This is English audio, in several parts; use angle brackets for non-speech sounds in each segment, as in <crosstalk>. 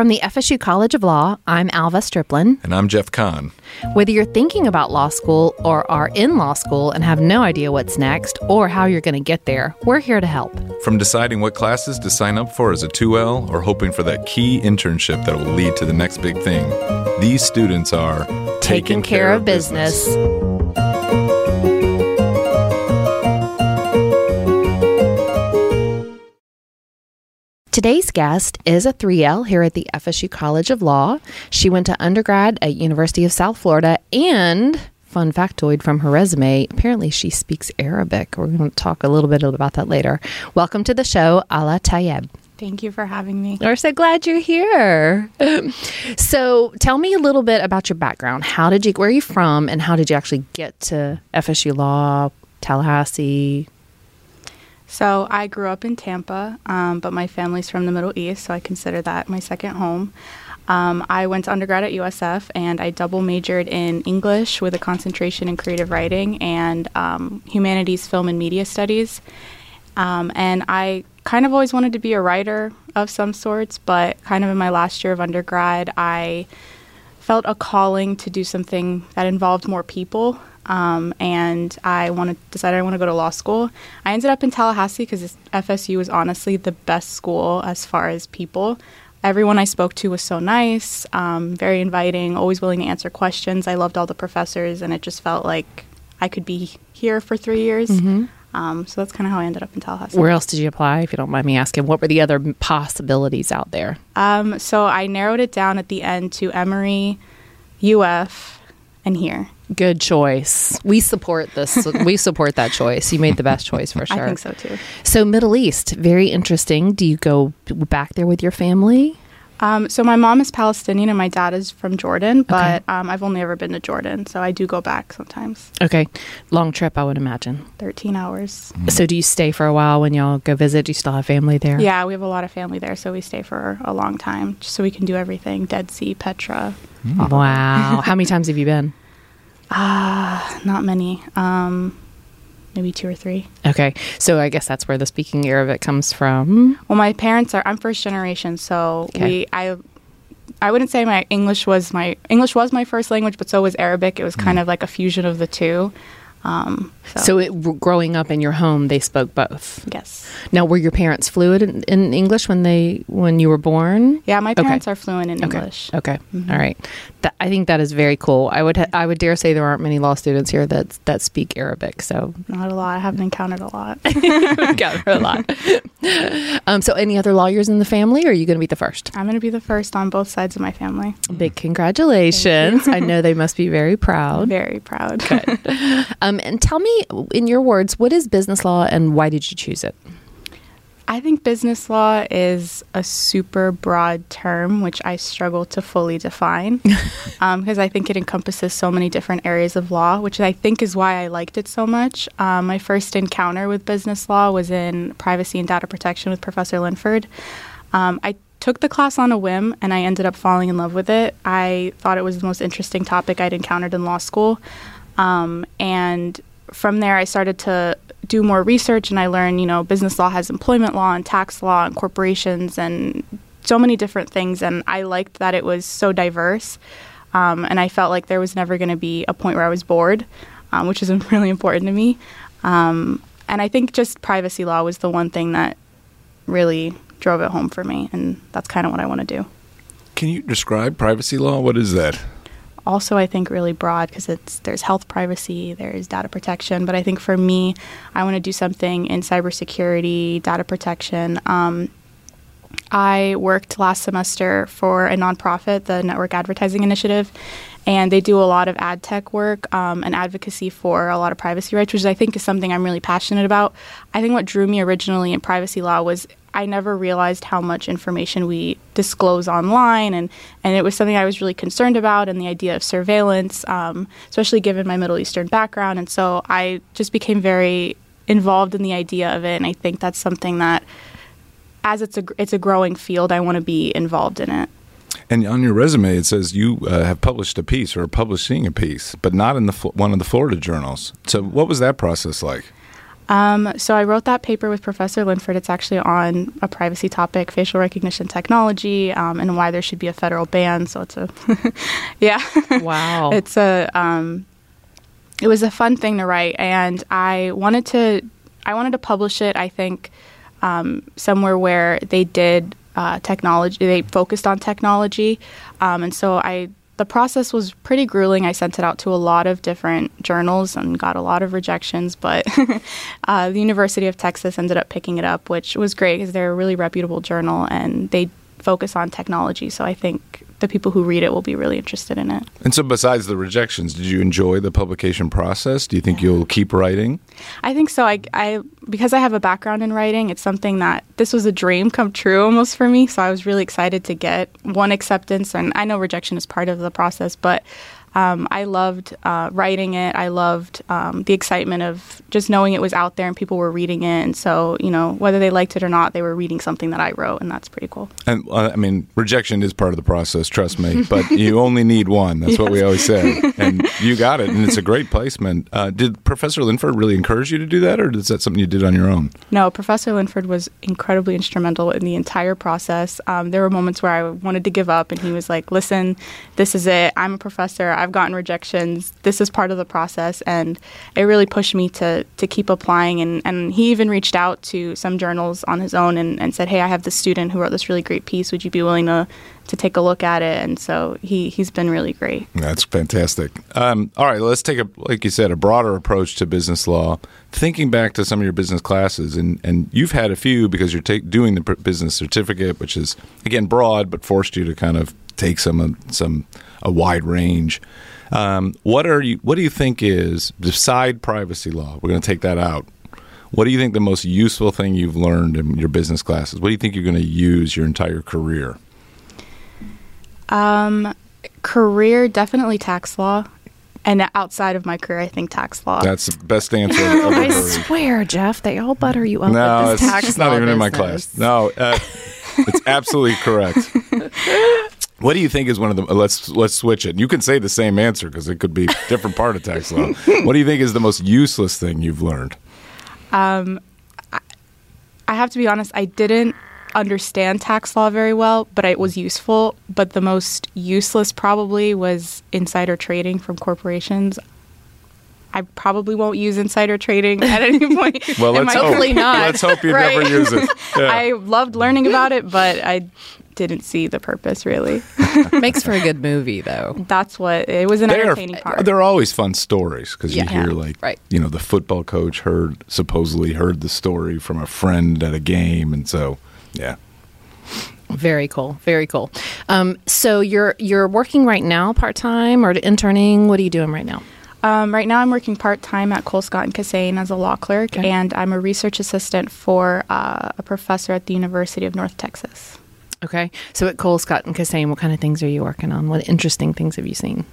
From the FSU College of Law, I'm Alva Striplin. And I'm Jeff Kahn. Whether you're thinking about law school or are in law school and have no idea what's next or how you're going to get there, we're here to help. From deciding what classes to sign up for as a 2L or hoping for that key internship that will lead to the next big thing, these students are taking, care, care, of business. business. Today's guest is a 3L here at the FSU College of Law. She went to undergrad at University of South Florida and fun factoid from her resume, apparently she speaks Arabic. We're going to talk a little bit about that later. Welcome to the show, Allaa Tayeb. Thank you for having me. We're so glad you're here. <laughs> so, tell me a little bit about your background. How did you, where are you from, and how did you actually get to FSU Law, Tallahassee, so I grew up in Tampa, um, but my family's from the Middle East, so I consider that my second home. Um, I went to undergrad at USF and I double majored in English with a concentration in creative writing and um, humanities, film, and media studies. Um, and I kind of always wanted to be a writer of some sorts, but kind of in my last year of undergrad, I felt a calling to do something that involved more people. Um, and I wanted decided I want to go to law school. I ended up in Tallahassee because FSU was honestly the best school as far as people. Everyone I spoke to was so nice, um, very inviting, always willing to answer questions. I loved all the professors, and it just felt like I could be here for three years. Mm-hmm. Um, so that's kind of how I ended up in Tallahassee. Where else did you apply, if you don't mind me asking? What were the other possibilities out there? Um, so I narrowed it down at the end to Emory, UF, and here. Good choice. We support this. <laughs> we support that choice. You made the best choice for sure. I think so too. So Middle East, very interesting. Do you go back there with your family? Um, so my mom is Palestinian and my dad is from Jordan, but okay. um, I've only ever been to Jordan, so I do go back sometimes. Okay, long trip, I would imagine. Thirteen hours. So do you stay for a while when y'all go visit? Do you still have family there? Yeah, we have a lot of family there, so we stay for a long time, just so we can do everything: Dead Sea, Petra. Mm. Wow, how many times have you been? Ah, uh, not many. Um, maybe two or three. Okay, so I guess that's where the speaking Arabic comes from. Well, my parents are. I'm first generation, so okay. we. I. I wouldn't say my English was my English was my first language, but so was Arabic. It was kind mm. of like a fusion of the two. Um, so, so it, growing up in your home, they spoke both. Yes. Now, were your parents fluent in, in English when they when you were born? Yeah, my parents okay. are fluent in okay. English. Okay. Mm-hmm. All right. That, I think that is very cool. I would ha- I would dare say there aren't many law students here that that speak Arabic. So not a lot. I haven't encountered a lot. <laughs> encountered a lot. <laughs> um, so, any other lawyers in the family, or are you going to be the first? I'm going to be the first on both sides of my family. Big congratulations! I know they must be very proud. Very proud. Good. Um, <laughs> and tell me, in your words, what is business law, and why did you choose it? I think business law is a super broad term, which I struggle to fully define because <laughs> um, I think it encompasses so many different areas of law, which I think is why I liked it so much. Um, my first encounter with business law was in privacy and data protection with Professor Linford. Um, I took the class on a whim and I ended up falling in love with it. I thought it was the most interesting topic I'd encountered in law school. Um, and from there, I started to do more research and I learned, you know, business law has employment law and tax law and corporations and so many different things. And I liked that it was so diverse. Um, and I felt like there was never going to be a point where I was bored, um, which is <laughs> really important to me. Um, and I think just privacy law was the one thing that really drove it home for me. And that's kind of what I want to do. Can you describe privacy law? What is that? Also I think really broad because it's there's health privacy, there's data protection, but I think for me, I want to do something in cybersecurity, data protection. Um, I worked last semester for a nonprofit, the Network Advertising Initiative, and they do a lot of ad tech work um, and advocacy for a lot of privacy rights, which I think is something I'm really passionate about. I think what drew me originally in privacy law was I never realized how much information we disclose online, and, and it was something I was really concerned about, and the idea of surveillance, um, especially given my Middle Eastern background. And so I just became very involved in the idea of it, and I think that's something that, as it's a it's a growing field, I want to be involved in it. And on your resume, it says you uh, have published a piece or are publishing a piece, but not in the one of the Florida journals. So, what was that process like? Um, so I wrote that paper with Professor Linford. It's actually on a privacy topic, facial recognition technology, um, and why there should be a federal ban. So it's a, <laughs> yeah, Wow. <laughs> it's a, um, it was a fun thing to write, and I wanted to, I wanted to publish it. I think um, somewhere where they did uh, technology, they focused on technology, um, and so I the process was pretty grueling. I sent it out to a lot of different journals and got a lot of rejections, but <laughs> uh, the University of Texas ended up picking it up, which was great because they're a really reputable journal and they focus on technology. So I think the people who read it will be really interested in it. And so, besides the rejections, did you enjoy the publication process? Do you think you'll keep writing? I think so. I, I because I have a background in writing, it's something that this was a dream come true almost for me. So I was really excited to get one acceptance, and I know rejection is part of the process, but um, I loved uh, writing it. I loved um, the excitement of just knowing it was out there and people were reading it. And so, you know, whether they liked it or not, they were reading something that I wrote, and that's pretty cool. And uh, I mean, rejection is part of the process, trust me. <laughs> But you only need one. That's what we always say. <laughs> And you got it, and it's a great placement. Uh, did Professor Linford really encourage you to do that, or is that something you did on your own? No, Professor Linford was incredibly instrumental in the entire process. Um, there were moments where I wanted to give up, and he was like, "Listen, this is it. I'm a professor. I've gotten rejections. This is part of the process," and it really pushed me to to keep applying. And, and he even reached out to some journals on his own and, and said, "Hey, I have this student who wrote this really great piece. Would you be willing to to take a look at it?" And so he he's been really great. That's fantastic. Um, all right, let's take a, like you said, a broader approach to business law. Thinking back to some of your business classes, and, and you've had a few because you're take, doing the business certificate, which is again broad, but forced you to kind of take some some a wide range. Um, what are you? What do you think is beside privacy law? We're going to take that out. What do you think the most useful thing you've learned in your business classes? What do you think you're going to use your entire career? Um, career definitely tax law, and outside of my career, I think tax law. That's the best answer I've <laughs> ever I heard. swear, Jeff, they all butter you up No, with it's, tax not law even in my class. No, uh, it's absolutely correct. <laughs> What do you think is one of the? Let's let's switch it. You can say the same answer because it could be different part of tax law. <laughs> What do you think is the most useless thing you've learned? Um I have to be honest, I didn't understand tax law very well, but it was useful. But the most useless probably was insider trading from corporations. I probably won't use insider trading at any <laughs> point. Well, in let's hope. Hopefully not. Let's hope you Right. never use it. <laughs> Yeah. I loved learning about it, but I didn't see the purpose really. <laughs> Makes for a good movie, though. That's what it was an They are, entertaining part. they're always fun stories because you hear like Right. you know the football coach heard supposedly heard the story from a friend at a game, and so yeah. Very cool. Very cool. Um, so you're you're working right now part time or interning? What are you doing right now? Um, right now, I'm working part time at Cole Scott and Kissane as a law clerk, Okay. and I'm a research assistant for uh, a professor at the University of North Texas. Okay. So at Cole Scott and Kissane, what kind of things are you working on? What interesting things have you seen?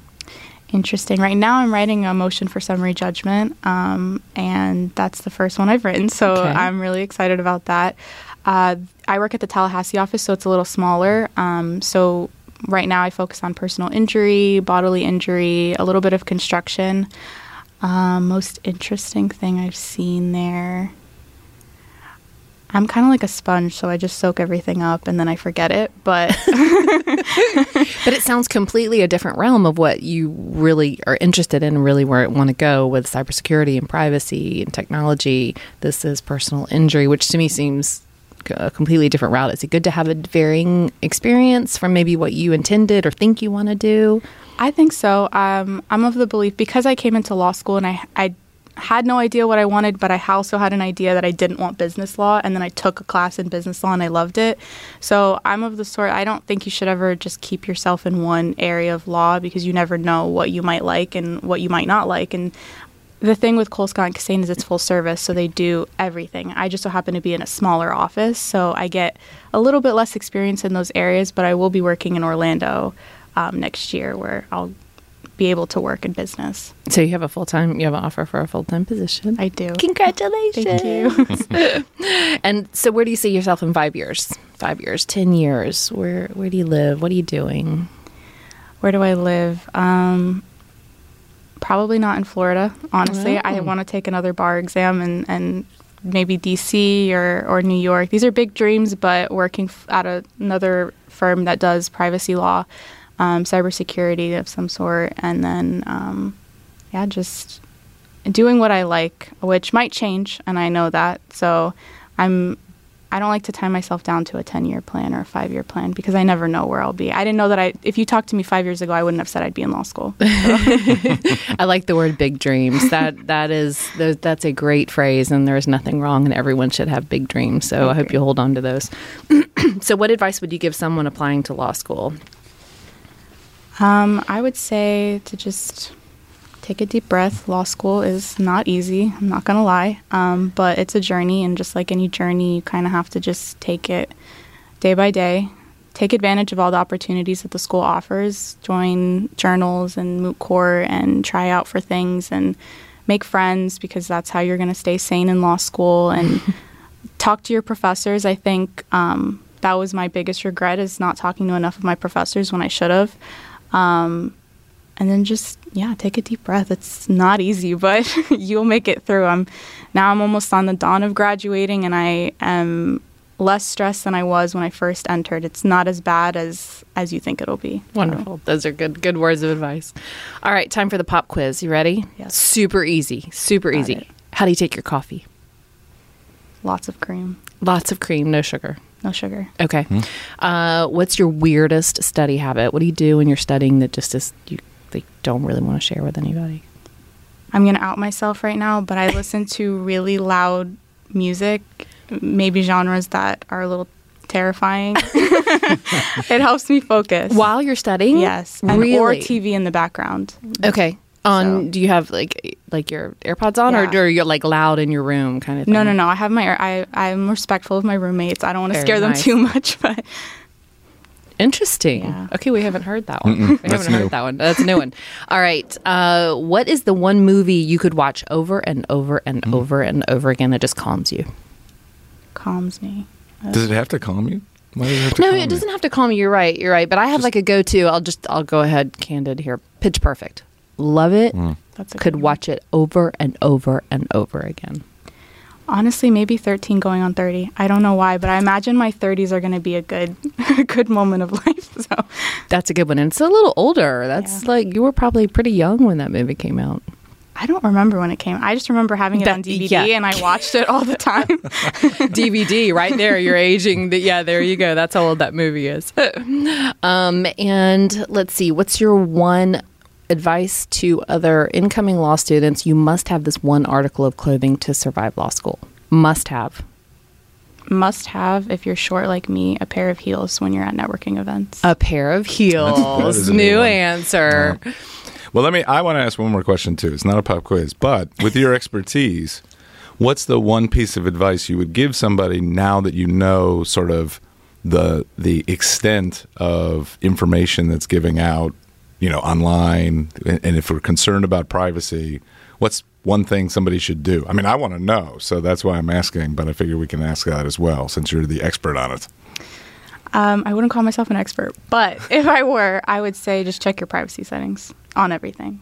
Interesting. Right now, I'm writing a motion for summary judgment, um, and that's the first one I've written. So Okay. I'm really excited about that. Uh, I work at the Tallahassee office, so it's a little smaller. Um, so right now, I focus on personal injury, bodily injury, a little bit of construction. Um, most interesting thing I've seen there. I'm kind of like a sponge, so I just soak everything up and then I forget it. But <laughs> But it sounds completely a different realm of what you really are interested in and really where it want to go with cybersecurity and privacy and technology. This is personal injury, which to me seems a completely different route. Is it good to have a varying experience from maybe what you intended or think you want to do? I think so. Um, I'm of the belief because I came into law school and I, I had no idea what I wanted, but I also had an idea that I didn't want business law. And then I took a class in business law and I loved it. So I'm of the sort, I don't think you should ever just keep yourself in one area of law because you never know what you might like and what you might not like. And the thing with Cole Scott and Kissane is it's full service, so they do everything. I just so happen to be in a smaller office, so I get a little bit less experience in those areas, but I will be working in Orlando um, next year where I'll be able to work in business. So you have a full time, you have an offer for a full time position. I do. Congratulations. Thank you. <laughs> <laughs> And so where do you see yourself in five years? Five years, ten years? Where where do you live? What are you doing? where do I live? Um, Probably not in Florida. Honestly, I Oh. want to take another bar exam and and maybe DC or or New York. These are big dreams, but working f- at a, another firm that does privacy law, um, cybersecurity of some sort, and then um, yeah, just doing what I like, which might change, and I know that. So I'm I don't like to tie myself down to a 10 year plan or a five year plan because I never know where I'll be. I didn't know that I, if you talked to me five years ago, I wouldn't have said I'd be in law school. <laughs> I like the word big dreams. That that is that's a great phrase, and there's nothing wrong, and everyone should have big dreams. So I hope you hold on to those. <clears throat> so, what advice would you give someone applying to law school? Um, I would say to just take a deep breath. Law school is not easy, I'm not going to lie, um, but it's a journey, and just like any journey, you kind of have to just take it day by day. Take advantage of all the opportunities that the school offers. Join journals and moot court and try out for things and make friends because that's how you're going to stay sane in law school and <laughs> talk to your professors. I think um, that was my biggest regret is not talking to enough of my professors when I should have. Um, and then just yeah, take a deep breath. It's not easy, but <laughs> you'll make it through. I'm now I'm almost on the dawn of graduating, and I am less stressed than I was when I first entered. It's not as bad as as you think it'll be. So, Wonderful. Those are good good words of advice. All right, time for the pop quiz. You ready? Yes. Super easy. Super Got easy. it. How do you take your coffee? lots of cream, Lots of cream, no sugar. no sugar. Okay. Uh, what's your weirdest study habit? What do you do when you're studying that just is you like, don't really want to share with anybody? I'm gonna out myself right now, but I <laughs> listen to really loud music, maybe genres that are a little terrifying. <laughs> it helps me focus. While you're studying? Yes, and, really? or TV in the background. Okay. On So- do you have like like your AirPods on Yeah. or, or you're like loud in your room kind of thing? No, no, no. I have my. I I'm respectful of my roommates. I don't want to scare them too much, <laughs> but Interesting. Yeah. Okay, we haven't heard that one. Mm-mm, we haven't heard that one. That's a new one. <laughs> All right. Uh, what is the one movie you could watch over and over and Mm. over and over again that just calms you? calms me. Does it have to calm you? Why does it have to No, calm it doesn't have to calm you. You're right. You're right. But I have Just- like a go-to. I'll just I'll go ahead candid here. Pitch Perfect. Love it. Mm. That's a Could watch it over and over and over again. Honestly, maybe 13 going on 30. I don't know why, but I imagine my 30s are going to be a good, <laughs> a good moment of life. So That's a good one. And it's a little older. That's Yeah. like you were probably pretty young when that movie came out. I don't remember when it came. I just remember having it That- on DVD yeah. and I watched it all the <laughs> time. <laughs> DVD right there. You're aging. The, yeah, there you go. That's how old that movie is. um, and let's see. What's your one advice to other incoming law students? You must have this one article of clothing to survive law school. Must have. Must have, if you're short like me, a pair of heels when you're at networking events. A pair of heels. that is new new one. answer. Well, let me. I want to ask one more question too. It's not a pop quiz, but with your expertise, what's the one piece of advice you would give somebody now that you know sort of the the extent of information that's giving out, you know, online, and, and if we're concerned about privacy, what's one thing somebody should do? I mean, I want to know, so that's why I'm asking. But I figure we can ask that as well, since you're the expert on it. Um, I wouldn't call myself an expert, but <laughs> if I were, I would say just check your privacy settings on everything,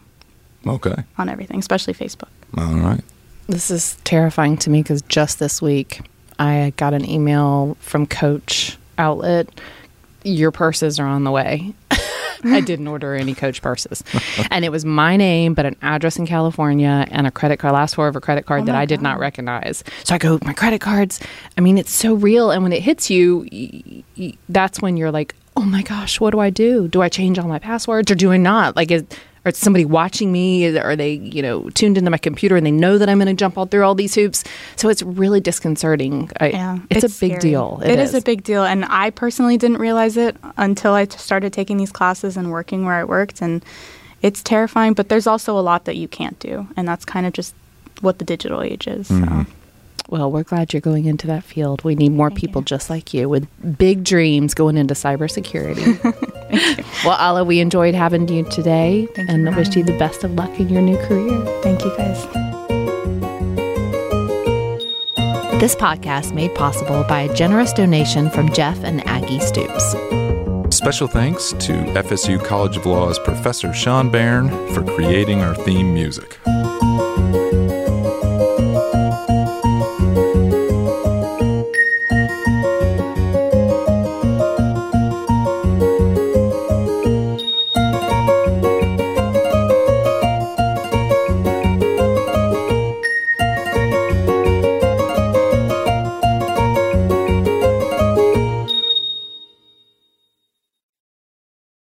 Okay, on everything, especially Facebook. all right. This is terrifying to me because just this week I got an email from Coach Outlet. Your purses are on the way. I didn't order any Coach purses, and it was my name, but an address in California and a credit card, last four of a credit card Oh that I did not recognize. So I go, my credit cards. I mean, it's so real, and when it hits you, y- y- that's when you're like, oh my gosh, what do I do? Do I change all my passwords or do I not? Like, is, or is somebody watching me? Is- Are they, you know, tuned into my computer and they know that I'm going to jump all through all these hoops? So it's really disconcerting. I, Yeah, it's, a big scary. deal. it is. a big deal, and I personally didn't realize it until i started taking these classes and working where I worked, and it's terrifying. But there's also a lot that you can't do, and that's kind of just what the digital age is. So. Mm-hmm. Well, we're glad you're going into that field. We need more Thank people you. just like you with big dreams going into cybersecurity. <laughs> <laughs> well, Allaa, we enjoyed having you today Thank and for wish you the best of luck in your new career. Thank you, guys. This podcast made possible by a generous donation from Jeff and Aggie Stoops. Special thanks to FSU College of Law's Professor Sean Bairn for creating our theme music.